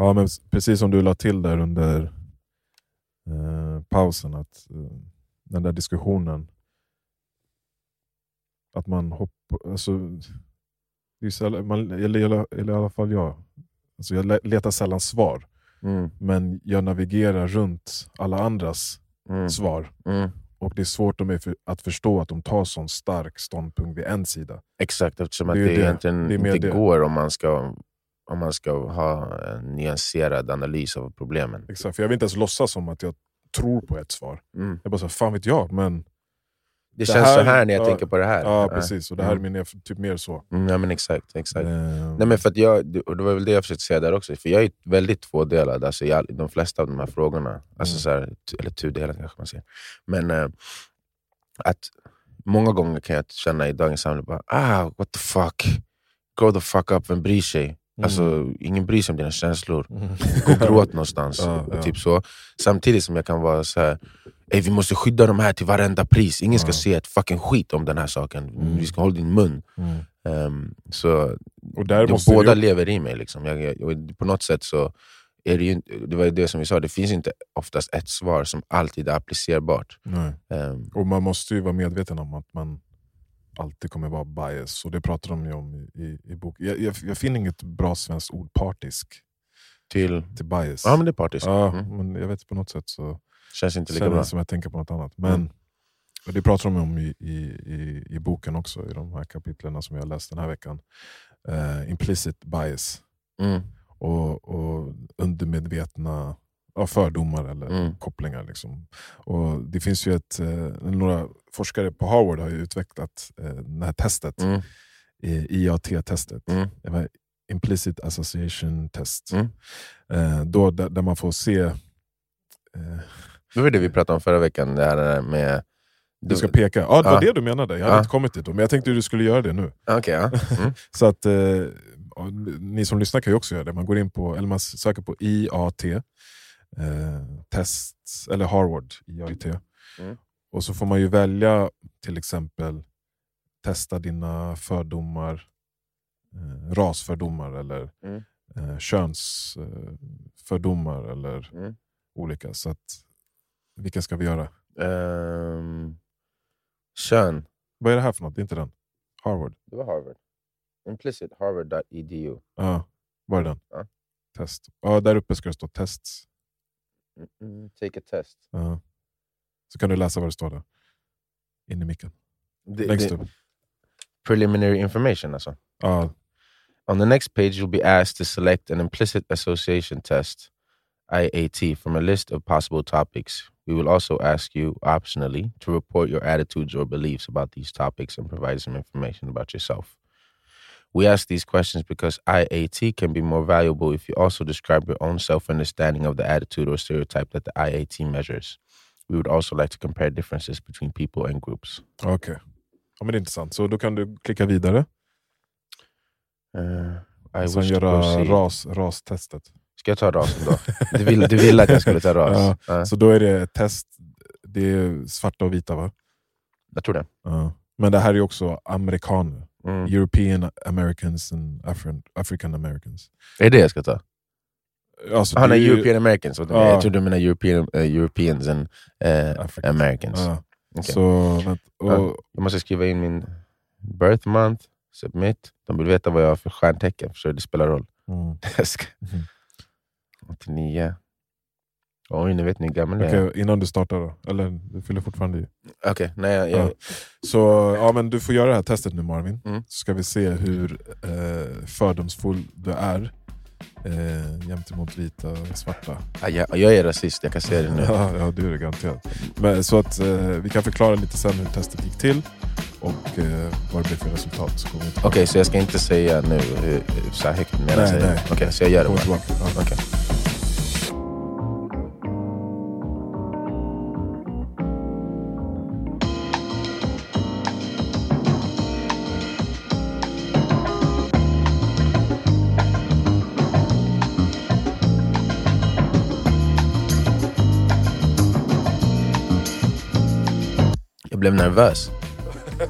Ja, men precis som du la till där under eh, pausen, att eh, den där diskussionen, att man hoppar... Alltså, man, eller, eller, eller i alla fall jag, alltså jag le- letar sällan svar, Mm, men jag navigerar runt alla andras mm, svar. mm. Och det är svårt för mig för, att förstå att de tar sån stark ståndpunkt vid en sida. Exakt, eftersom att Det är det, det. egentligen Det inte det. går om man, ska, om man ska ha en nyanserad analys av problemen. Exakt, för jag vill inte ens låtsas som att jag tror på ett svar. Mm. Jag bara så, fan vet jag, men Det, Det känns här- så här när jag ja, tänker på det här. ja precis. Och det här Mm. är mer, typ mer så. Mm, ja, men exakt. exakt. Eh, Nej, men för jag, och det var väl det jag försökte säga där också, för jag är väldigt tvådelad alltså, i all, de flesta av de här frågorna. Alltså, Mm. så här, eller tudelad kanske man säger. Men eh, att många gånger kan jag känna i dagens samhälle, bara, ah, what the fuck, grow the fuck up, vem bryr sig? Alltså, ingen bryr sig om dina känslor. Mm. Gå och gråt någonstans. Ja, ja. Typ så. Samtidigt som jag kan vara så här, Ey, vi måste skydda de här till varenda pris. Ingen ska Ja. se ett fucking skit om den här saken. Mm. Vi ska hålla din mun. Mm. Ehm, så Och där de båda vi, lever i mig. Liksom. Jag, jag, på något sätt så är det ju, det var det som vi sa, det finns inte oftast ett svar som alltid är applicerbart. Ehm, Och man måste ju vara medveten om att man alltid kommer vara bias. Och det pratar de ju om i, i, i boken. Jag, jag, jag finner inget bra svenskt ord, partisk, till, till bias. ja men det är partiskt. Ja, Mm. men jag vet på något sätt så Känns inte lika bra. som jag tänker på något annat. Men Mm. det pratar de om i, i, i, i boken också, i de här kapitlen som jag läst den här veckan. Eh, implicit bias. Mm. och, och undermedvetna ja, fördomar eller Mm. kopplingar. Liksom. Och det finns ju ett, eh, några forskare på Harvard har ju utvecklat eh, det här testet, Mm. IAT-testet. Mm. Implicit Association Test. Mm. Eh, då, där, där man får se... Det var det vi pratade om förra veckan, det här med... du ska peka. Ja, det var Ja. det du menade. Jag hade Ja. inte kommit dit då, men jag tänkte att du skulle göra det nu. Okej, ja. Mm. Så att eh, ni som lyssnar kan ju också göra det. Man går in på, eller man söker på IAT, eh, test, eller Harvard IAT. Mm. Och så får man ju välja till exempel testa dina fördomar, eh, rasfördomar eller Mm. eh, könsfördomar eh, eller Mm. olika. Så att, vilka ska vi göra? Ehm, kön. Vad är det här för något? Det är inte den? Harvard? Det var Harvard. Implicit harvard.edu. Ja, var är den? Ja. Test. Ja, där uppe ska det stå tests. Take a test. Ja. Så kan du läsa vad det står där. In i micken. Det, Längst upp. preliminary information alltså. Ja, On the next page, you'll be asked to select an implicit association test, IAT, from a list of possible topics. We will also ask you, optionally, to report your attitudes or beliefs about these topics and provide some information about yourself. We ask these questions because IAT can be more valuable if you also describe your own self understanding of the attitude or stereotype that the IAT measures. We would also like to compare differences between people and groups. okej. Ja, men det är intressant. Så då kan du klicka vidare. Uh, I Sen göra ras, rastestet. Ska jag ta rasen då? Du ville du vill att jag skulle ta ras? Ja. Ja, Så då är det test. Det är svarta och vita va? jag tror det. Ja. Men det här är ju också amerikaner. Mm. European Americans and Afri- African Americans. Är det det jag ska ta? Alltså, Han är ju- European Americans. Ja. Jag tror du menar European, eh, Europeans and Africans. Americans. Ja. Okej. Så, och, Ja. Jag måste skriva in min birth month, submit. De vill veta vad jag har för stjärntecken, så det spelar roll. mm. Jag ska- Mhm. 89. Oj, nu vet ni hur gammal jag är. Okej, innan du startar då? Eller du fyller fortfarande i? Okej, nej, jag, jag, Ja. Så ja, men du får göra det här testet nu Marvin, Mm. så ska vi se hur eh, fördomsfull du är eh, gentemot vita och svarta. Ja, jag, jag är rasist, jag kan säga det nu. Ja, ja du är det garanterat. Men, så att eh, vi kan förklara lite sen hur testet gick till och eh, vad det blev för resultat. Så kommer vi tillbaka. Okej, så jag ska inte säga nu hur, hur, så här högt medan jag Nej, säger nej. Okej, så jag gör det Kommer bara. tillbaka. Ja. Okej. Nervös.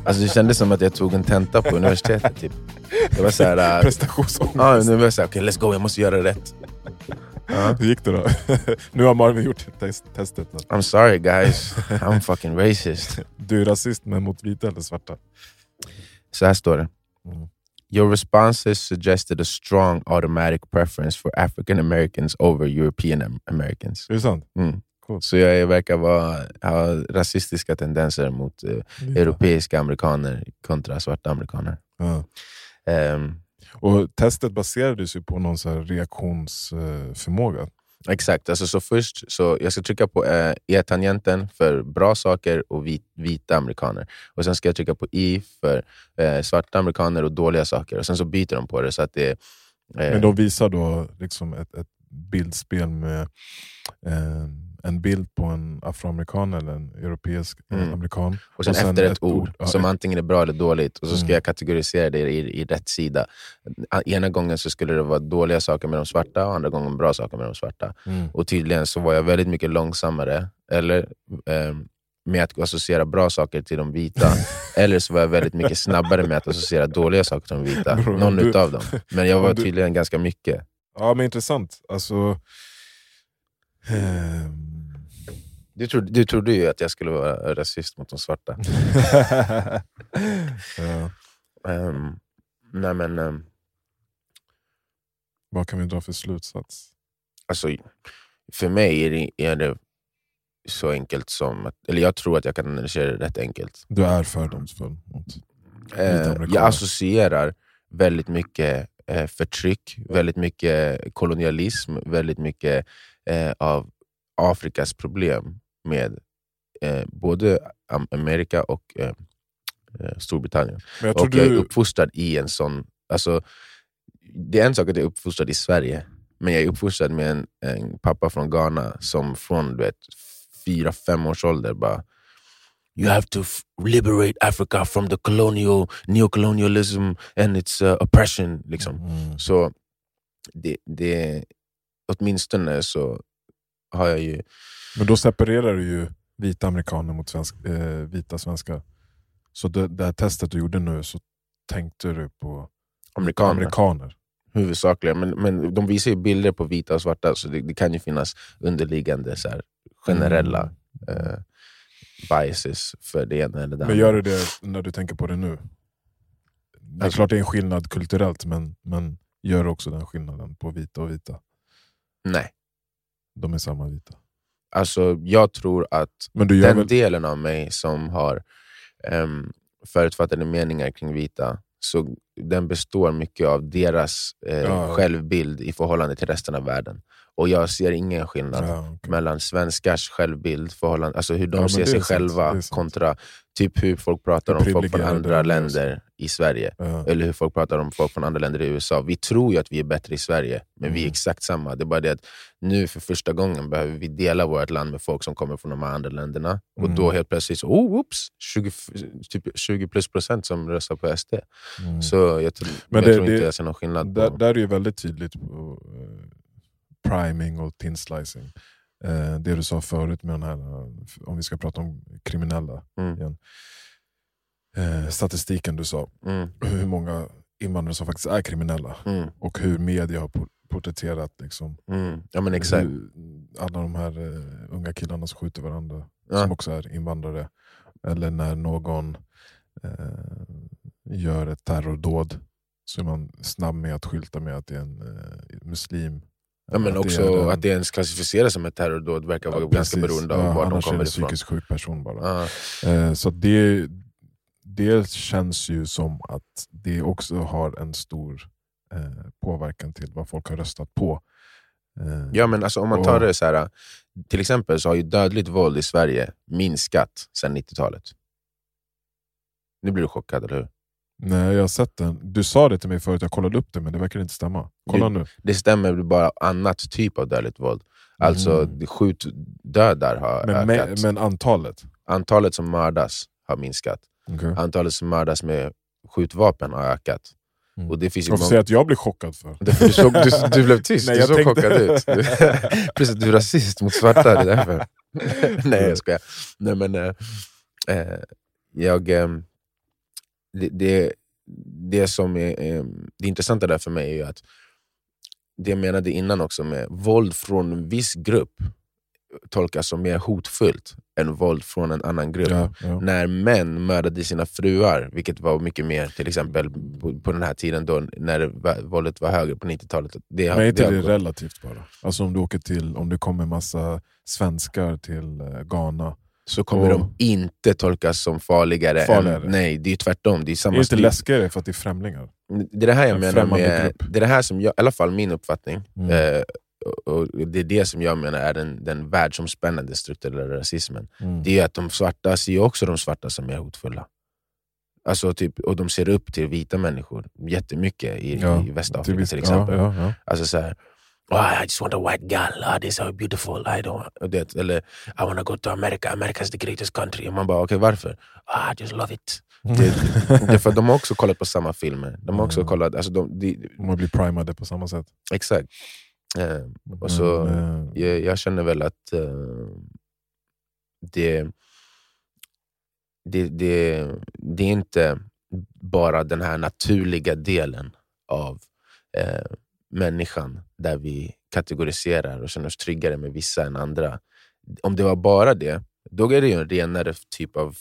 Alltså det kändes som att jag tog en tenta på universitetet. Typ. Det var så här, äh, Prestationsångest. Ja, nu var jag såhär, okej let's go, jag måste göra rätt. Ja. Hur gick det då? nu har Marvin gjort test testet. Då. I'm sorry guys, I'm fucking racist. Du är rasist men mot vita eller svarta? Så här står det. Mm. Your responses suggested a strong automatic preference for African Americans over European Am- Americans. Är det sant? Mm. Coolt. Så jag verkar vara, ha rasistiska tendenser mot eh, Vita. europeiska amerikaner kontra svarta amerikaner. Ja. Ehm, Och testet baserades ju på någon reaktionsförmåga. exakt, alltså, så först så jag ska trycka på eh, E-tangenten för bra saker och vit, vita amerikaner. Och Sen ska jag trycka på I för eh, svarta amerikaner och dåliga saker. Och Sen så byter de på det så att det eh, Men de visar då liksom ett, ett bildspel med eh, en bild på en afroamerikan eller en europeisk eh, Mm. amerikan. Och sen, efter ett, ett ord, ord, som antingen är bra eller dåligt. Och så ska Mm. jag kategorisera det i, i rätt sida. Ena gången så skulle det vara dåliga saker med de svarta och andra gången bra saker med de svarta. Mm. Och tydligen så var jag väldigt mycket långsammare eller, ehm, med att associera bra saker till de vita. eller så var jag väldigt mycket snabbare med att associera dåliga saker till de vita. Bro, Någon du- utav dem. Men jag var om du- tydligen ganska mycket. Ja men intressant. Alltså, ehm, Du, trodde, du trodde ju att jag skulle vara rasist mot de svarta. ja. Ehm, nej men... ehm, Vad kan vi dra för slutsats? Alltså, för mig är det, är det så enkelt som... Att, eller jag tror att jag kan analysera det rätt enkelt. Du är fördomsfull mot amerikaner. jag associerar väldigt mycket eh, förtryck, väldigt mycket kolonialism, väldigt mycket eh, av Afrikas problem med eh, både Am- Amerika och eh, eh, Storbritannien. Jag Och jag är du... uppfostrad i en sån... Alltså, det är en sak att jag är uppfostrad i Sverige, men jag är uppfostrad med en, en pappa från Ghana som från du vet, fyra, fem års ålder bara You have to liberate Africa from the colonial, neocolonialism and its uh, oppression. Liksom. Mm. Så det, det, åtminstone så har jag ju... Men då separerar du ju vita amerikaner mot svensk, eh, vita svenskar. Så det, det här testet du gjorde nu så tänkte du på Amerikaner. amerikaner. huvudsakligen. Men, men de visar ju bilder på vita och svarta, så det, det kan ju finnas underliggande så här, generella Mm. eh, biases för det ena eller det Men andra. gör du det när du tänker på det nu? Det är Alltså- klart det är en skillnad kulturellt, men, men gör du också den skillnaden på vita och vita? Nej. De är samma vita. Alltså, jag tror att den väl... delen av mig som har um, förutfattade meningar kring vita, så den består mycket av deras eh, Ja. självbild i förhållande till resten av världen. Och jag ser ingen skillnad Ja, okej. mellan svenskars självbild, förhållande, alltså hur de Ja, ser sig själva kontra typ hur folk pratar om folk från andra länder i Sverige. Ja. Eller hur folk pratar om folk från andra länder i USA. Vi tror ju att vi är bättre i Sverige, men vi är Mm. exakt samma. Det är bara det att nu för första gången behöver vi dela vårt land med folk som kommer från de här andra länderna. Och Mm. då helt plötsligt, oh, oops, 20, typ 20 plus procent som röstar på SD. Mm. Så jag, tror- Men jag det- tror inte det- jag ser någon skillnad Där, på... där är ju väldigt tydligt på eh, priming och thin slicing. Eh, det du sa förut med den här, om vi ska prata om kriminella Mm. igen. Eh, statistiken du sa, Mm, hur många invandrare som faktiskt är kriminella. mm, Och hur media har por- porträtterat liksom, mm. Ja men exakt. alla de här eh, unga killarna som skjuter varandra, Ja. som också är invandrare. Eller när någon eh, gör ett terrordåd så är man snabb med att skylta med att det är en eh, muslim. Ja, men Att det också är en- att det ens klassificeras som ett terrordåd verkar vara Ja, ganska precis. beroende av Ja, var de annars är kommer det ifrån. psykiskt sjuk person bara. Eh, så det, det känns ju som att det också har en stor eh, påverkan till vad folk har röstat på. Eh, Ja, men alltså, om man tar Och- det så här, till exempel så har ju dödligt våld i Sverige minskat sedan 90-talet. Nu blir du chockad, eller hur? Nej, jag har sett den. Du sa det till mig förut, jag kollade upp det men det verkar inte stämma. Kolla Det- nu. Det stämmer det är bara annat typ av dödligt våld. Alltså Mm. skjutdödar har Men, ökat. me, men antalet? Antalet som mördas har minskat. Okay. Antalet som mördas med skjutvapen har ökat. Mm. Och det finns Varför säger att jag blir chockad för? Du, såg, du, du blev tyst, Nej, du såg tänkte- chockad ut. Du, precis, du är rasist mot svarta, det är därför. Nej jag skojar. Nej, men, eh, eh, jag, eh, det, det, det som är eh, det intressanta där för mig är ju att det jag menade innan också med våld från en viss grupp tolkas som mer hotfullt än våld från en annan grupp. Ja, ja. När män mördade sina fruar, vilket var mycket mer till exempel på, på den här tiden då när det, våldet var högre på 90-talet. Det, Men är inte det gått- relativt bara? Alltså om du åker till, om det kommer massa svenskar till eh, Ghana, så kommer Och- de inte tolkas som farligare. Farligare. Än, nej, det är ju tvärtom. Det är är samma det inte styr- läskigare för att det är främlingar? Det är det här jag En menar med, det är det här som jag, i alla fall min uppfattning, Mm. eh, och, det är det som jag menar är den, den världsomspännande strukturella rasismen. Mm. Det är att de svarta ser också de svarta som mer hotfulla. Alltså typ, och de ser upp till vita människor jättemycket i, Ja, i Västafrika viss- till exempel. Ja, ja. Alltså såhär, oh, I just want a white girl, oh, they're so beautiful. I don't, det, eller I want to go to America, America's the greatest country. Och man bara, okej varför? Oh, I just love it. Det, det är för de har också kollat på samma filmer. De har också Mm. kollat, alltså de, de, De blir primade på samma sätt. exakt. Eh, och så, eh, jag, jag känner väl att eh, det, det, det, det är inte bara den här naturliga delen av eh, människan där vi kategoriserar och känner oss tryggare med vissa än andra. Om det var bara det, då är det ju en renare typ av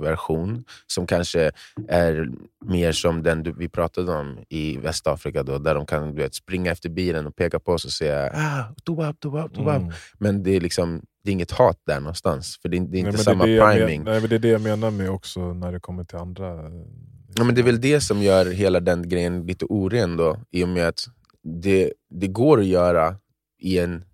version som kanske är mer som den vi pratade om i Västafrika, då, där de kan du vet, springa efter bilen och peka på oss och säga ah, tobab, tobab, tobab. mm. Men det är, liksom, det är inget hat där någonstans, för det är, det är Nej, inte men samma det är priming. Men, nej, men det är det jag menar med också när det kommer till andra... Ja, men det är väl det som gör hela den grejen lite oren då, i och med att det, det går att göra i en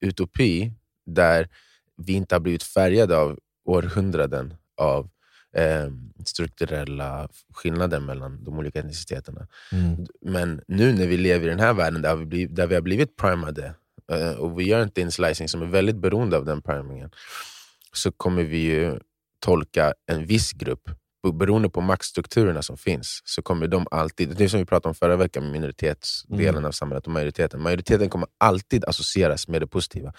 utopi där vi inte har blivit färgade av århundraden av eh, strukturella skillnader mellan de olika etniciteterna. Mm. Men nu när vi lever i den här världen där vi, blivit, där vi har blivit primade eh, och vi gör en thin slicing som är väldigt beroende av den primingen så kommer vi ju tolka en viss grupp beroende på maktstrukturerna som finns så kommer de alltid, det är som vi pratade om förra veckan med minoritetsdelen Mm. av samhället och majoriteten. Majoriteten kommer alltid associeras med det positiva.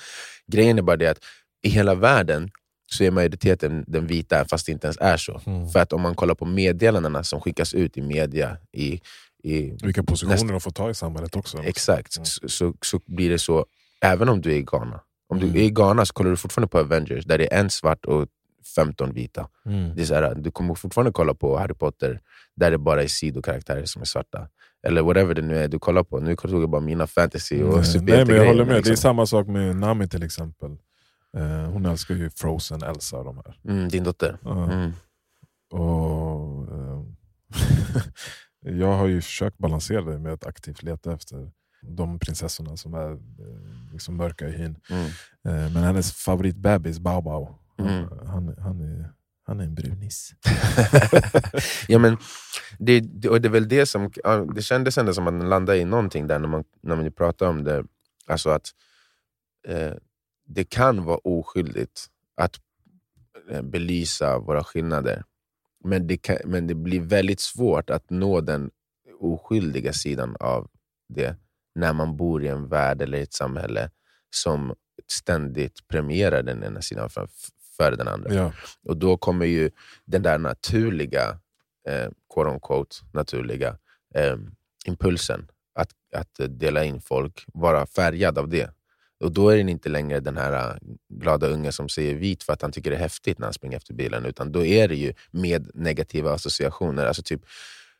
Grejen är bara det att i hela världen så är majoriteten den vita fast det inte ens är så. Mm. För att om man kollar på meddelandena som skickas ut i media, i, i Vilka positioner Nästa- de får ta i samhället också. Exakt, Mm. så, så, så blir det så även om du är i Ghana. Om du Mm. är i Ghana så kollar du fortfarande på Avengers där det är en svart och 15 vita. Mm. Det är så här, du kommer fortfarande kolla på Harry Potter där det bara är sidokaraktärer som är svarta. Eller whatever det nu är du kollar på. Nu tog jag bara mina fantasy och superhjältegrejer. Nej, men jag håller med. Det är liksom. samma sak med Nami till exempel. Eh, hon älskar ju Frozen, Elsa och de här. mm, din dotter. Ja. Mm. Och, eh, jag har ju försökt balansera det med att aktivt leta efter de prinsessorna som är eh, liksom mörka i hyn. Mm. Eh, men hennes favoritbebis, Bao Bao, Mm. han, han, är, han är en brunis. ja, men det, det, och det är väl det som, det kändes ändå som att man landade i någonting där när man, när man pratar om det. Alltså att eh, det kan vara oskyldigt att eh, belysa våra skillnader. Men det, kan, men det blir väldigt svårt att nå den oskyldiga sidan av det när man bor i en värld eller ett samhälle som ständigt premierar den ena sidan för den andra. Ja. Och då kommer ju den där naturliga, eh, quote on quote, naturliga eh, impulsen att, att dela in folk vara färgad av det. Och då är den inte längre den här eh, glada ungen som säger vit för att han tycker det är häftigt när han springer efter bilen, utan då är det ju med negativa associationer. Alltså typ,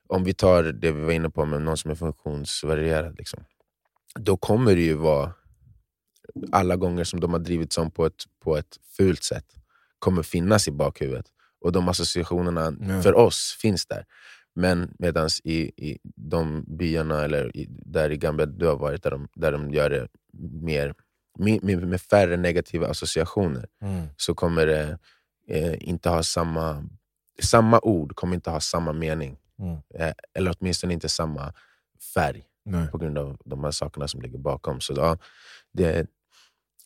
om vi tar det vi var inne på med någon som är funktionsvarierad, liksom. då kommer det ju vara alla gånger som de har drivits om på ett, på ett fult sätt kommer finnas i bakhuvudet. Och de associationerna Ja. för oss finns där. Men medan i, i de byarna, eller i, där i Gambia du har varit, där de, där de gör det mer, med, med, med färre negativa associationer, Mm. så kommer det eh, inte ha samma... Samma ord kommer inte ha samma mening. Mm. Eh, eller åtminstone inte samma färg Nej. på grund av de här sakerna som ligger bakom. Så ja, det,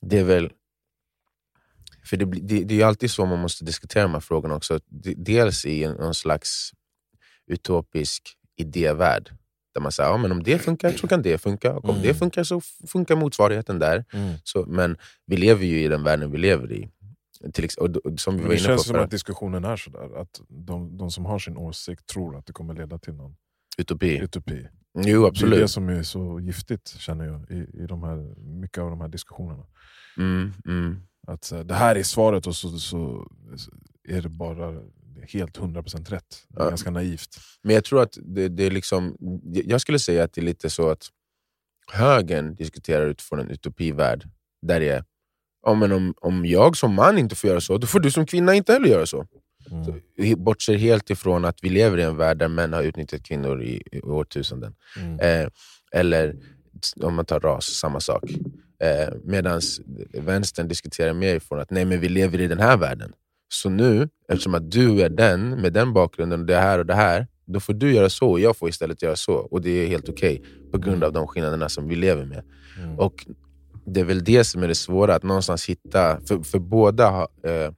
det är väl... För det, det, det är ju alltid så man måste diskutera de här frågorna också. Dels i en, någon slags utopisk idévärld. Där man säger ja, men om det funkar så kan det funka. Och om Mm. det funkar så funkar motsvarigheten där. Mm. Så, men vi lever ju i den världen vi lever i. Till, och, och som vi var det inne på känns som att diskussionen är sådär, att de, de som har sin åsikt tror att det kommer leda till någon utopi. utopi. Jo, Det är absolut. det som är så giftigt känner jag i, i de här, mycket av de här diskussionerna. Mm, mm. Att så här, det här är svaret och så, så är det bara helt 100% rätt. Det är Ja. ganska naivt. Men jag tror att det, det är liksom, jag skulle säga att det är lite så att högern diskuterar utifrån en utopivärld. Där det är, ja, men om, om jag som man inte får göra så, då får du som kvinna inte heller göra så. Mm. Vi bortser helt ifrån att vi lever i en värld där män har utnyttjat kvinnor i, i årtusenden. Mm. Eh, eller om man tar ras, samma sak. Eh, Medan vänstern diskuterar mer ifrån att nej men vi lever i den här världen. Så nu, eftersom att du är den med den bakgrunden, och det här och det här, då får du göra så och jag får istället göra så. Och det är helt okej på grund av de skillnaderna som vi lever med. Mm. Och det är väl det som är det svåra, att någonstans hitta, för, för båda eh,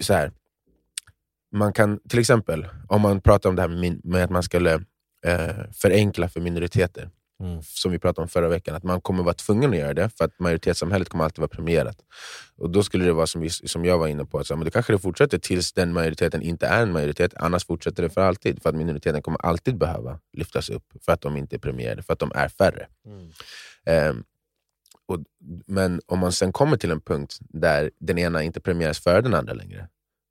så här. Man kan, till exempel, om man pratar om det här med, med att man skulle eh, förenkla för minoriteter, Mm. som vi pratade om förra veckan, att man kommer vara tvungen att göra det, för att majoritetssamhället kommer alltid vara premierat. Och Då skulle det vara som, vi, som jag var inne på, att så, men då kanske det fortsätter tills den majoriteten inte är en majoritet, annars fortsätter det för alltid. För att minoriteten kommer alltid behöva lyftas upp, för att de inte är premierade, för att de är färre. Mm. Ehm, och, men om man sen kommer till en punkt där den ena inte premieras före den andra längre,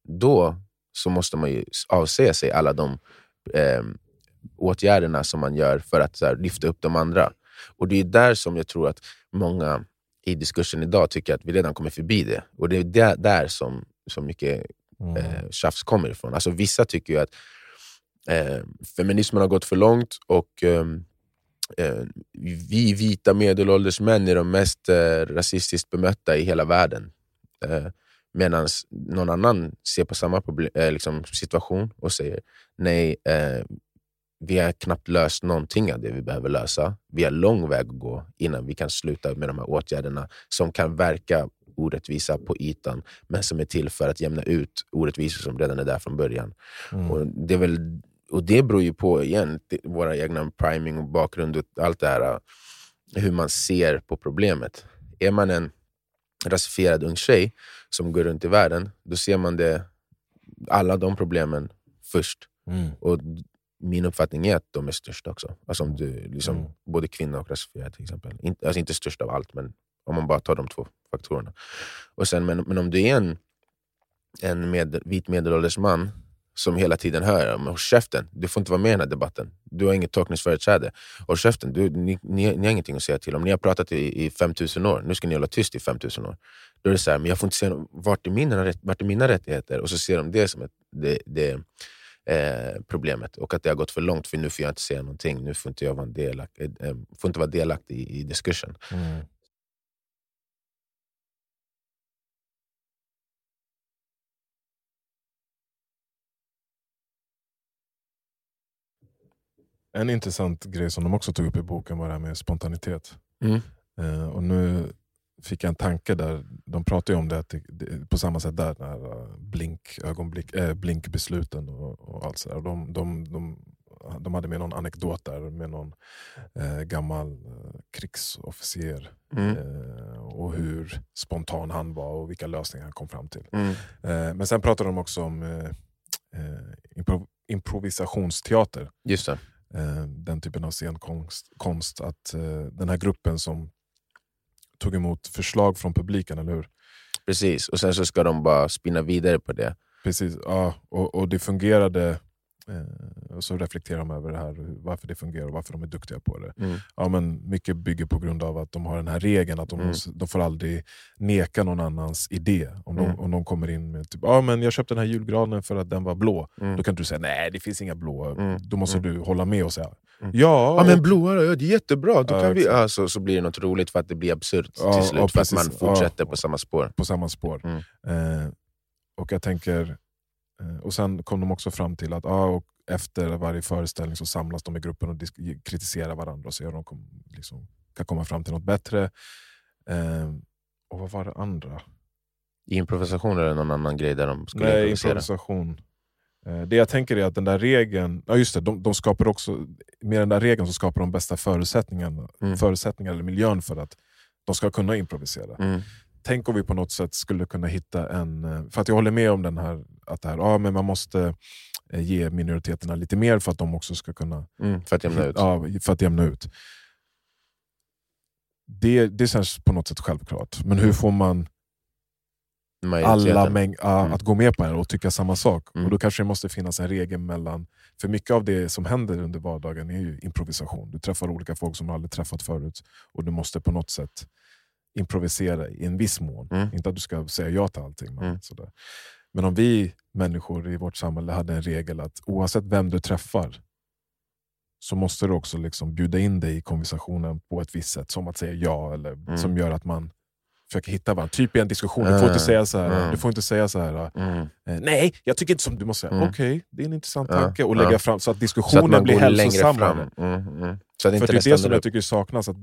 då så måste man ju avse sig alla de ehm, åtgärderna som man gör för att här, lyfta upp de andra. Och det är där som jag tror att många i diskursen idag tycker att vi redan kommer förbi det. Och det är där, där som, som mycket Mm. eh, tjafs kommer ifrån. Alltså, vissa tycker ju att eh, feminismen har gått för långt och ehm, eh, vi vita medelålders män är de mest eh, rasistiskt bemötta i hela världen. Eh, Medan någon annan ser på samma problem, eh, liksom situation och säger nej, eh, vi har knappt löst någonting av det vi behöver lösa. Vi har lång väg att gå innan vi kan sluta med de här åtgärderna som kan verka orättvisa på ytan, men som är till för att jämna ut orättvisor som redan är där från början. Mm. Och det, är väl, och det beror ju på, igen, våra egna priming och bakgrund och allt det här, äh, hur man ser på problemet. Är man en rasifierad ung tjej som går runt i världen, då ser man det, alla de problemen först. Mm. Och min uppfattning är att de är störst också. Alltså om du, liksom, Mm. Både kvinna och rasifierad till exempel. In, alltså inte störst av allt, men om man bara tar de två faktorerna. Och sen, men, men om du är en, en med, vit medelålders man som hela tiden hör "Men håll käften, du får inte vara med i den här debatten. Du har inget tolkningsföreträde. Håll käften, du, ni, ni, ni har ingenting att säga till om. Ni har pratat i, i 5000 år, nu ska ni hålla tyst i 5000 år. Då är det så här, men jag får inte säga vart är mina, vart är mina rättigheter? Och så ser de det som ett, det, det, eh, problemet och att det har gått för långt för nu får jag inte säga någonting. Nu får inte jag vara, en delak, eh, eh, får inte vara delaktig i, i diskursen. Mm. En intressant grej som de också tog upp i boken var det här med spontanitet. Mm. Eh, och nu fick jag en tanke där, de pratar ju om det, att det, på samma sätt där, när eh, blink, ögonblick, äh, blinkbesluten och, och allt sådär. De, de, de, de hade med någon anekdot där med någon eh, gammal eh, krigsofficer Mm. eh, och hur spontan han var och vilka lösningar han kom fram till. Mm. Eh, men sen pratade de också om eh, eh, impro, improvisationsteater. Just det. Den typen av scenkonst. Konst, att den här gruppen som tog emot förslag från publiken, eller hur? Precis, och sen så ska de bara spinna vidare på det. Precis, ja, och, och det fungerade. Eh, och så reflekterar de över det här, varför det fungerar och varför de är duktiga på det. Mm. Ja, men mycket bygger på grund av att de har den här regeln att de, Mm. de får aldrig neka någon annans idé. Om de, Mm. om de kommer in med typ, ja, men jag köpte den här julgranen för att den var blå. Mm. Då kan du säga nej det finns inga blå. Mm. Då måste Mm. du hålla med och säga Mm. ja. Ja men blåa, ja, det är jättebra, då Ja, kan vi... Ja, så, blir det något roligt för att det blir absurt Ja, till slut, ja, för att man fortsätter på samma spår. på samma spår. Mm. Eh, och jag tänker, eh, och sen kom de också fram till att ja, och efter varje föreställning så samlas de i gruppen och kritiserar varandra och ser om de kom, liksom, kan komma fram till något bättre. Eh, och vad var det andra? Improvisation det någon annan grej där de skulle Nej, improvisera. improvisation. Eh, det jag tänker är att den där regeln, ja just det, de, de skapar också, med den där regeln så skapar de bästa förutsättningarna, Mm. förutsättningar eller miljön för att de ska kunna improvisera. Mm. Tänk om vi på något sätt skulle kunna hitta en... eh, För att jag håller med om den här, att det här, ja, men man måste eh, ge minoriteterna lite mer för att de också ska kunna Mm, för att jämna ut. Ja, för att jämna ut. Det, det känns på något sätt självklart, men hur får man. Alla mäng- ja, Mm. att gå med på det och tycka samma sak? Mm. Och Då kanske det måste finnas en regel mellan... För mycket av det som händer under vardagen är ju improvisation. Du träffar olika folk som du aldrig träffat förut och du måste på något sätt improvisera i en viss mån. Mm. Inte att du ska säga ja till allting. Men, Mm. sådär. men om vi människor i vårt samhälle hade en regel att oavsett vem du träffar så måste du också liksom bjuda in dig i konversationen på ett visst sätt. Som att säga ja, eller Mm. som gör att man försöker hitta varandra. Typ i en diskussion, du får inte Mm. säga så här. Mm. Du får inte säga så här Mm. eh, nej, jag tycker inte som du måste säga. Mm. Okej, det är en intressant Ja, tanke. Och lägga fram så att Så att diskussionen blir hälsosammare. fram. Mm, mm. Så att För det är det som jag tycker saknas. Att,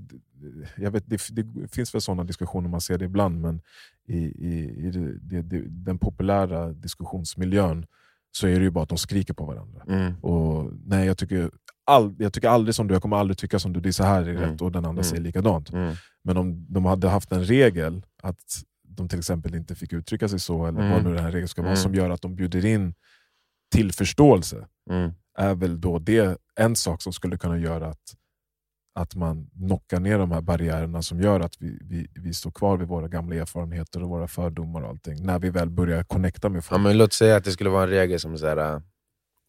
jag vet, det, det finns väl sådana diskussioner, man ser det ibland, men i, i, i det, det, det, den populära diskussionsmiljön så är det ju bara att de skriker på varandra. Mm. Och nej, jag tycker, all, jag tycker aldrig som du, jag kommer aldrig tycka som du, det är så här är Mm. rätt och den andra Mm. säger likadant. Mm. Men om de hade haft en regel att de till exempel inte fick uttrycka sig så, eller Mm. vad nu den här regeln ska vara, Mm. som gör att de bjuder in till förståelse, Mm. är väl då det en sak som skulle kunna göra att, att man knockar ner de här barriärerna som gör att vi, vi, vi står kvar vid våra gamla erfarenheter och våra fördomar och allting. När vi väl börjar connecta med Ja, folk. men låt säga att det skulle vara en regel som så här, äh,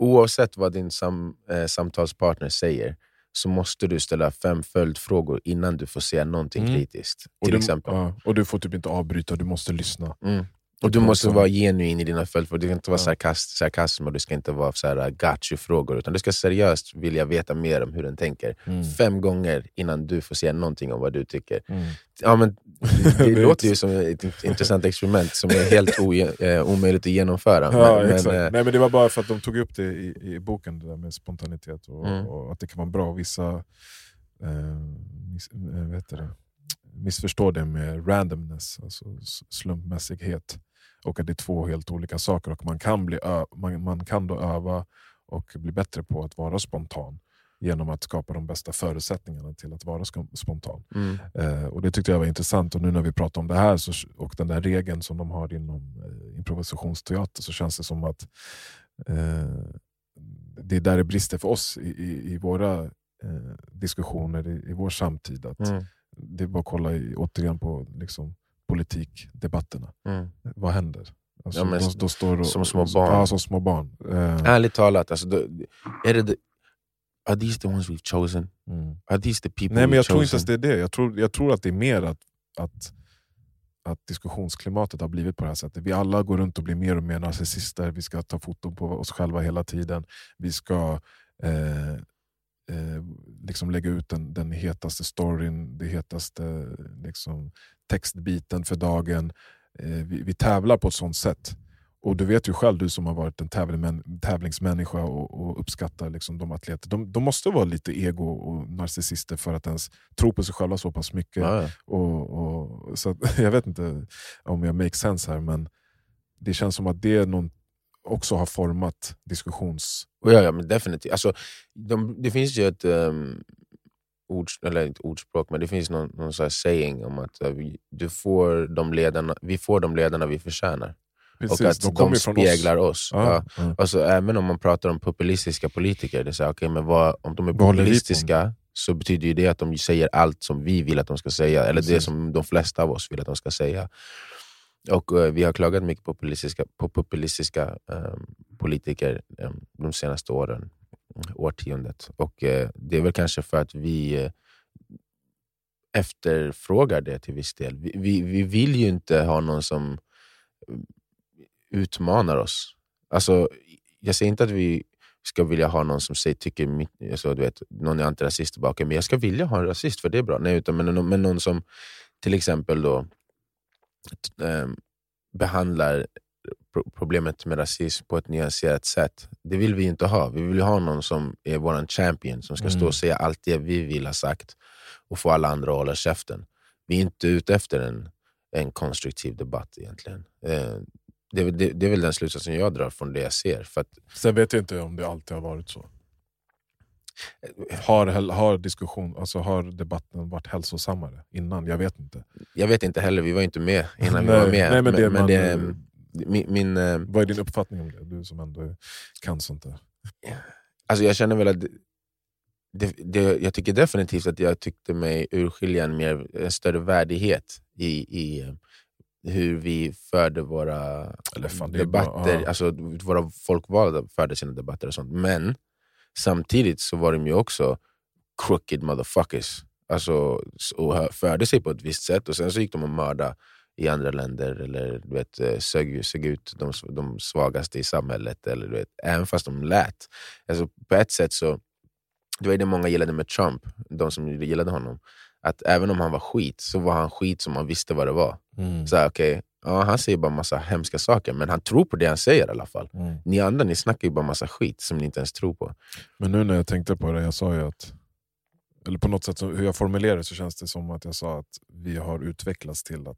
oavsett vad din sam, äh, samtalspartner säger så måste du ställa fem följdfrågor innan du får säga någonting Mm. kritiskt. och, Till du, exempel. ja, och du får typ inte avbryta, du måste lyssna. Mm. Och du måste vara genuin i dina följdfrågor. Det ska inte vara Ja. sarkast, sarkasm och det ska inte vara så här, äh, got you-frågor. Utan du ska seriöst vilja veta mer om hur den tänker. Mm. Fem gånger innan du får säga någonting om vad du tycker. Mm. Ja, men det, låter ju som ett int- intressant experiment som är helt eh, omöjligt att genomföra. Ja, men, exakt. men, eh, Nej, men det var bara för att de tog upp det i, i boken, det där med spontanitet och, Mm. och att det kan vara bra. Vissa eh, miss, eh, det? missförstår det med randomness, alltså slumpmässighet. Och att det är två helt olika saker. Och man kan, bli man, man kan då öva och bli bättre på att vara spontan genom att skapa de bästa förutsättningarna till att vara spontan. mm. Eh, och Det tyckte jag var intressant. Och nu när vi pratar om det här så, och den där regeln som de har inom eh, improvisationsteater så känns det som att eh, det är där det brister för oss i, i, i våra eh, diskussioner i, i vår samtid. Att Mm. Det är bara att kolla i, återigen på liksom, politikdebatterna. Mm. Vad händer? Alltså, Ja, men de, de står och, som små barn. Ja, som små barn. Eh, Ärligt talat, alltså, då, är det are these the ones we've chosen? mm. Are these the people Nej, men jag tror inte chosen? ens det är det. Jag tror, jag tror att det är mer att, att, att diskussionsklimatet har blivit på det här sättet. Vi alla går runt och blir mer och mer narcissister. Vi ska ta foton på oss själva hela tiden. Vi ska eh, eh, liksom lägga ut den, den hetaste storyn, det hetaste liksom, textbiten för dagen. Eh, vi, vi tävlar på ett sånt sätt. Och du vet ju själv, du som har varit en tävling, tävlingsmänniska och, och uppskattar liksom de atleter. De, de måste vara lite ego och narcissister för att ens tro på sig själva så pass mycket. Och, och, så att, jag vet inte om jag make sense här, men det känns som att det är någon, också har format diskussions... Ja, ja, men definitivt. Alltså, de, det finns ju ett um, ord, eller inte ordspråk, men det finns någon, någon här saying om att uh, vi, du får de ledarna, vi får de ledarna vi förtjänar. Precis, och att de, från speglar oss. oss. Ja, Ja. ja. Alltså, även om man pratar om populistiska politiker, det är så här, okay, men vad, om de är populistiska så betyder det att de säger allt som vi vill att de ska säga, eller det Precis. som de flesta av oss vill att de ska säga. Och eh, Vi har klagat mycket på populistiska, på populistiska ehm, politiker ehm, de senaste åren, årtiondet. Och eh, Det är väl kanske för att vi eh, efterfrågar det till viss del. Vi, vi, vi vill ju inte ha någon som eh, utmanar oss. Alltså, jag säger inte att vi ska vilja ha någon som säger, tycker mitt, alltså, du vet, någon är antirasist, och men jag ska vilja ha en rasist för det är bra. Nej, utan, men, men någon som till exempel då behandlar pro- problemet med rasism på ett nyanserat sätt. Det vill vi inte ha. Vi vill ha någon som är vår champion, som ska stå Mm. och säga allt det vi vill ha sagt och få alla andra att hålla käften. Vi är inte ute efter en, en konstruktiv debatt egentligen. Eh, det, är väl- det, det är väl den slutsatsen jag drar från det jag ser. För att, Sen vet jag inte om det alltid har varit så. Har, har, diskussion, alltså har debatten varit hälsosammare innan? Jag vet inte. jag vet inte heller, vi var inte med innan vi Nej, var med. nej, men det men, man- det, min, min, eh, Vad är din uppfattning om det? Du som ändå kan sånt där. alltså jag känner väl att det, det, jag tycker definitivt att jag tyckte mig urskilja en, mer, en större värdighet i, i eh, hur vi förde våra fan, debatter. bara-. Alltså, våra folkvalda förde sina debatter och sånt. Men samtidigt så var de ju också crooked motherfuckers. Alltså, och förde sig på ett visst sätt och sen så gick de och mördade i andra länder eller du vet, eh, sög, sög ut de, de svagaste i samhället. Eller, du vet, även fast de lät. Alltså, på ett sätt så, det var det många gillade med Trump, de som gillade honom. Att även om han var skit, så var han skit som man visste vad det var. Mm. Så här, okej, ja, han säger bara massa hemska saker, men han tror på det han säger i alla fall. Mm. Ni andra ni snackar ju bara massa skit som ni inte ens tror på. Men nu när jag tänkte på det, jag sa ju att, eller på något sätt hur jag formulerade så känns det som att jag sa att vi har utvecklats till att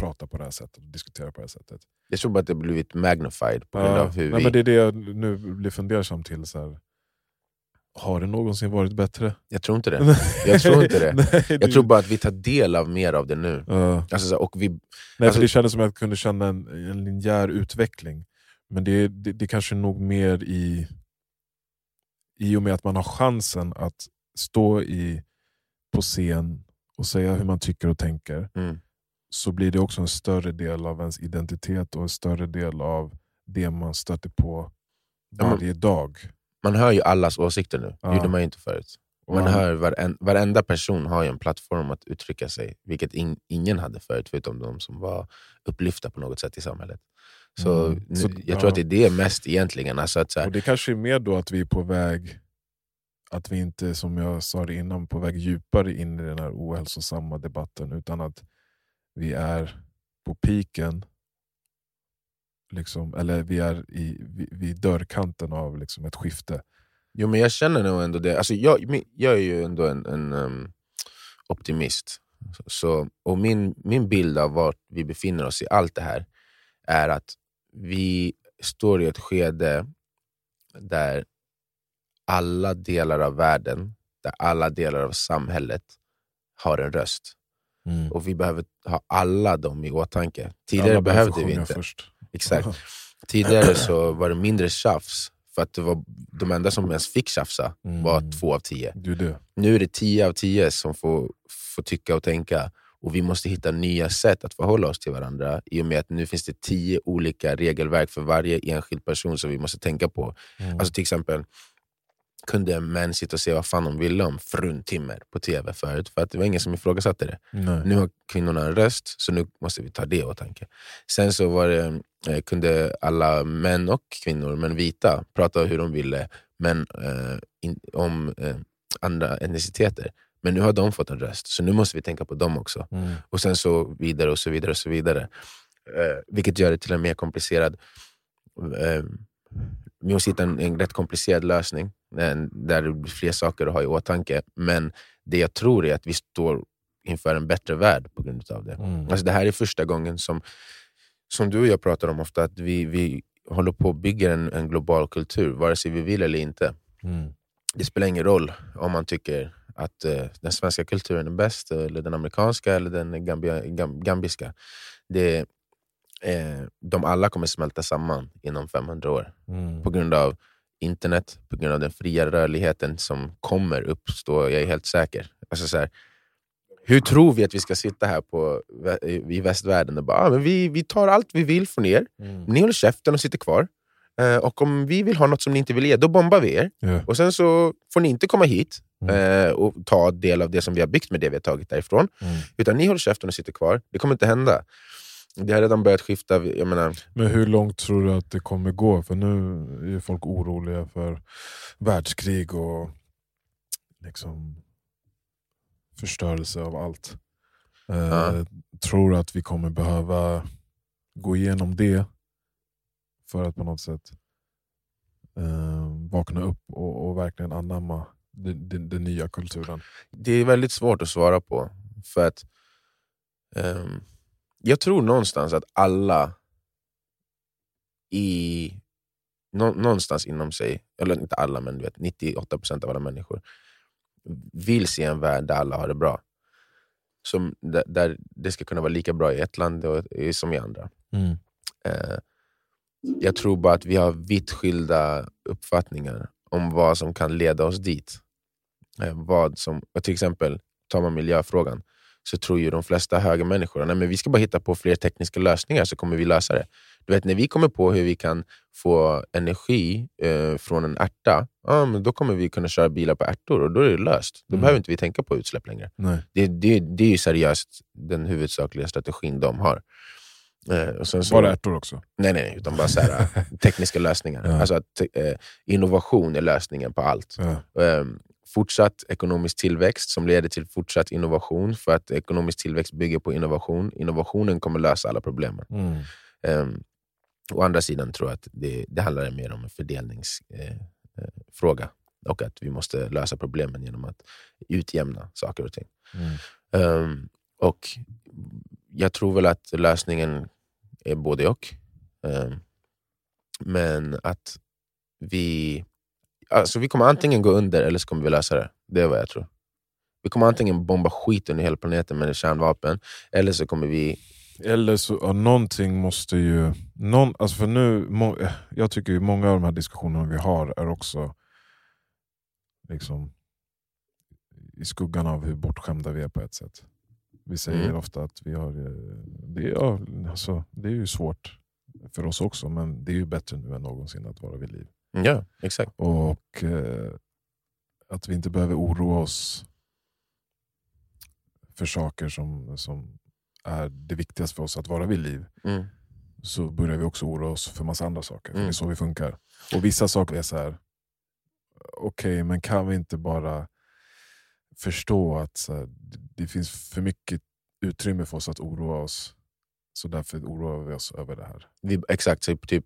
prata på det här sättet och diskutera på det här sättet. Jag tror bara att det har blivit magnified på grund Ja, av hur nej, vi... men det är det jag nu blir fundersam till. Så här. Har det någonsin varit bättre? Jag tror inte det. Jag tror inte det. Nej, Jag tror bara att vi tar del av mer av det nu. Ja. Alltså, och vi, Nej, Alltså- för det kändes som att jag kunde känna en, en linjär utveckling. Men det, det, det kanske är nog mer i, i och med att man har chansen att stå i, på scen och säga hur man tycker och tänker. mm, Så blir det också en större del av ens identitet och en större del av det man stöter på Ja, varje dag. Man hör ju allas åsikter nu, det gjorde man ju inte förut. Man man- hör varen, varenda person har ju en plattform att uttrycka sig, vilket in, ingen hade förut, förutom de som var upplyfta på något sätt i samhället. Så, Mm. nu, Så, jag ja. tror att det är det mest egentligen. Alltså att så här, Och det kanske är mer då att vi är på väg, att vi inte som jag sa det innan, på väg djupare in i den här ohälsosamma debatten. Utan att vi är på piken, liksom, eller vi är i, vid, vid dörrkanten av liksom ett skifte. Jo men jag känner nog ändå det. Alltså, jag, jag är ju ändå en, en um, optimist. Så, och min, min bild av var vi befinner oss i allt det här är att vi står i ett skede där alla delar av världen, där alla delar av samhället har en röst. Och vi behöver ha alla dem i åtanke. Tidigare Alla behövde vi inte. Först. Exakt. Tidigare så var det mindre tjafs, för att det var de enda som ens fick tjafsa var Mm. två av tio. Är det. Nu är det tio av tio som får, får tycka och tänka. Och vi måste hitta nya sätt att förhålla oss till varandra i och med att nu finns det tio olika regelverk för varje enskild person som vi måste tänka på. Mm. Alltså till exempel kunde män sitta och se vad fan de ville om fruntimmer på tv förut, för att det var ingen som ifrågasatte det. Nej. Nu har kvinnorna en röst, så nu måste vi ta det i åtanke. Sen så var det, eh, kunde alla män och kvinnor, men vita, prata hur de ville men, eh, in, om eh, andra etniciteter. Men nu har de fått en röst, så nu måste vi tänka på dem också. Mm. Och sen så vidare och så vidare. och så vidare. Eh, vilket gör det till en mer komplicerad... Eh, vi måste hitta en, en rätt komplicerad lösning eh, där det blir fler saker att ha i åtanke. Men det jag tror är att vi står inför en bättre värld på grund av det. Mm. Alltså det här är första gången som, som du och jag pratar om ofta, att vi, vi håller på att bygga en, en global kultur, vare sig vi vill eller inte. Mm. Det spelar ingen roll om man tycker att eh, den svenska kulturen är bäst, eller den amerikanska eller den gambia, gam, gambiska. Det, eh, de alla kommer smälta samman inom 500 år Mm. på grund av internet, på grund av den fria rörligheten som kommer uppstå, jag är helt säker. Alltså så här, hur tror vi att vi ska sitta här på, i västvärlden och bara ah, men vi, vi tar allt vi vill från er, Mm. ni håller käften och sitter kvar. Eh, och om vi vill ha något som ni inte vill ge, då bombar vi er. Ja. Och sen så får ni inte komma hit Mm. eh, och ta del av det som vi har byggt med det vi har tagit därifrån. Mm. Utan ni håller käften och sitter kvar. Det kommer inte hända. Det har redan börjat skifta. Jag menar, Men hur långt tror du att det kommer gå? För nu är folk oroliga för världskrig och liksom förstörelse av allt. Eh, Ja. Tror du att vi kommer behöva gå igenom det för att på något sätt eh, vakna upp och, och verkligen anamma den, den, den nya kulturen? det är väldigt svårt att svara på. För att ehm, Jag tror någonstans att alla i nå, någonstans inom sig, eller inte alla men du vet, 98% av alla människor vill se en värld där alla har det bra. Som, där, där det ska kunna vara lika bra i ett land och, som i andra. Eh, Jag tror bara att vi har vitt skilda uppfattningar om vad som kan leda oss dit. Eh, vad som, till exempel, tar man miljöfrågan, så tror ju de flesta högermänniskor att vi ska bara hitta på fler tekniska lösningar så kommer vi lösa det. Du vet, när vi kommer på hur vi kan få energi eh, från en ärta, ja, men då kommer vi kunna köra bilar på ärtor och då är det löst. Då Mm. behöver inte vi tänka på utsläpp längre. Nej. Det, det, det är ju seriöst den huvudsakliga strategin de har. Eh, så, det ärtor också? Nej, nej, utan bara så här, tekniska lösningar. Ja. Alltså att, eh, innovation är lösningen på allt. Ja. Fortsatt ekonomisk tillväxt som leder till fortsatt innovation, för att ekonomisk tillväxt bygger på innovation. Innovationen kommer lösa alla problemen. Mm. Um, å andra sidan tror jag att det, det handlar mer om en fördelningsfråga. Eh, eh, och att vi måste lösa problemen genom att utjämna saker och ting. Mm. Ehm, och jag tror väl att lösningen är både och. Ehm, men att vi, alltså vi kommer antingen gå under eller så kommer vi lösa det. Det är vad jag tror. Vi kommer antingen bomba skiten i hela planeten med kärnvapen, eller så kommer vi... Eller så, ja, någonting måste ju... Någon, alltså för nu, må, jag tycker ju många av de här diskussionerna vi har är också liksom i skuggan av hur bortskämda vi är på ett sätt. Vi säger Mm. ofta att vi har... eh, Det, är- ja, alltså, det är ju svårt för oss också, men det är ju bättre nu än någonsin att vara vid liv. Ja, exakt. Och eh, att vi inte behöver oroa oss för saker som, som är det viktigaste för oss att vara vid liv. Mm. Så börjar vi också oroa oss för massa andra saker. Mm. Det är så vi funkar. Och vissa saker är så här. okej men kan vi inte bara förstå att här, det- det finns för mycket utrymme för oss att oroa oss. Så därför oroar vi oss över det här. Vi, exakt, så typ,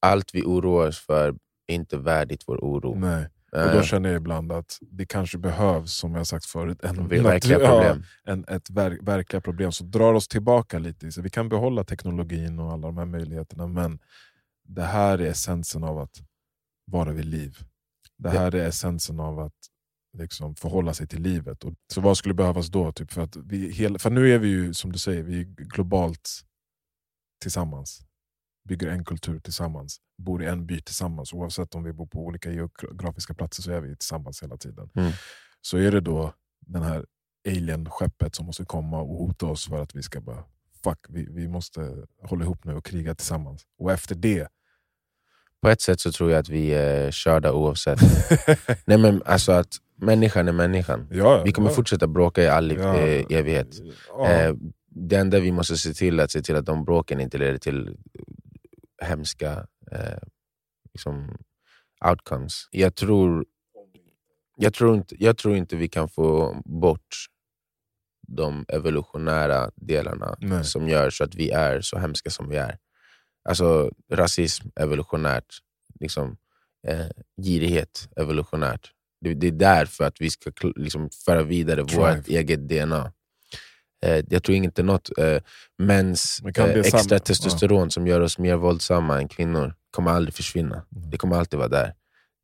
allt vi oroar oss för är inte värdigt vår oro. Nej. Och Eh, då känner jag ibland att det kanske behövs, som jag sagt förut, en, verkliga ja, problem. en, ett ver, verkliga problem som drar oss tillbaka lite. Så vi kan behålla teknologin och alla de här möjligheterna, men det här är essensen av att vara vid liv. Det här är essensen av att liksom förhålla sig till livet. Och, så vad skulle behövas då? Typ för, att vi, för nu är vi ju, som du säger, vi är globalt tillsammans. Bygger en kultur tillsammans. Bor i en by tillsammans. Oavsett om vi bor på olika geografiska platser så är vi tillsammans hela tiden. Mm. Så är det då den här alien-skeppet som måste komma och hota oss för att vi ska bara fuck, vi, vi måste hålla ihop nu och kriga tillsammans. Och efter det... På ett sätt så tror jag att vi är körda oavsett. Nej, men alltså att människan är människan. ja, Vi kommer ja, fortsätta bråka i all Ja. eh, evighet. Ja, Eh, det enda vi måste se till är att se till att de bråken inte leder till hemska eh, liksom outcomes. Jag tror, jag, tror inte, jag tror inte vi kan få bort de evolutionära delarna Nej. som gör så att vi är så hemska som vi är. Alltså rasism evolutionärt, liksom, eh, girighet evolutionärt. Det, det är därför att vi ska liksom, föra vidare Drive. vårt eget DNA. Eh, jag tror inte något eh, mäns eh, extra samma- testosteron som gör oss mer våldsamma än kvinnor kommer aldrig försvinna. Mm. Det kommer alltid vara där.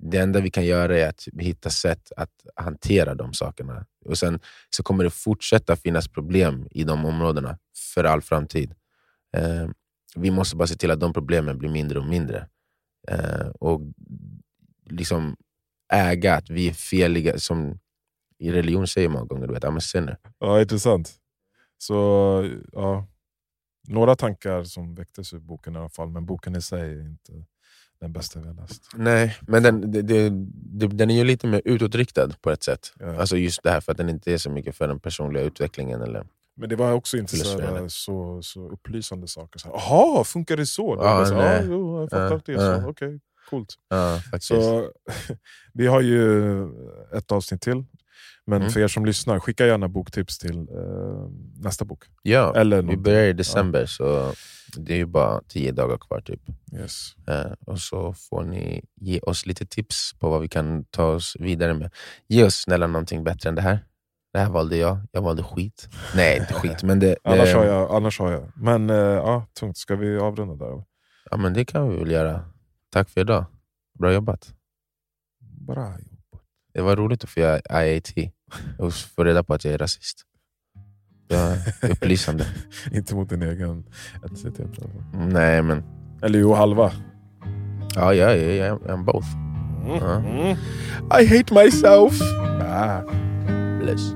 Det enda vi kan göra är att hitta sätt att hantera de sakerna. Och Sen så kommer det fortsätta finnas problem i de områdena för all framtid. Eh, vi måste bara se till att de problemen blir mindre och mindre. Eh, och liksom äga att vi är feliga, som i religion säger många gånger, du vet, I'm a sinner. Ja, intressant. Så, ja, några tankar som väcktes ur boken i alla fall, men boken i sig är inte den bästa vi har läst. Nej, men den, det, det, den är ju lite mer utåtriktad på ett sätt. Ja. Alltså just det här för att den inte är så mycket för den personliga utvecklingen. Eller, Men det var också inte så, så, så upplysande saker. Så här, Jaha, funkar det så? Ja, så, ja, jo, jag fattar att det är så. Okej, coolt. ja, faktiskt. Så, vi har ju ett avsnitt till. Men Mm. för er som lyssnar, skicka gärna boktips till eh, nästa bok. ja, Eller vi börjar i december, så det är ju bara tio dagar kvar. typ. Yes. Eh, och så får ni ge oss lite tips på vad vi kan ta oss vidare med. Ge oss snälla någonting bättre än det här. Det här valde jag, jag valde skit. Nej, inte skit, men det... Annars, det har jag, annars har jag. Men eh, ja, tungt. Ska vi avrunda där? Ja, men det kan vi väl göra. Tack för idag. Bra jobbat. Bra. Det var roligt att få göra IAT och få reda på att jag är rasist. Det var upplysande. Inte mot din egen etnicitet. Nej, men Eller jo, halva. Yeah, yeah, yeah. I'm both. Mm. Uh. I hate myself. Ah. Bless.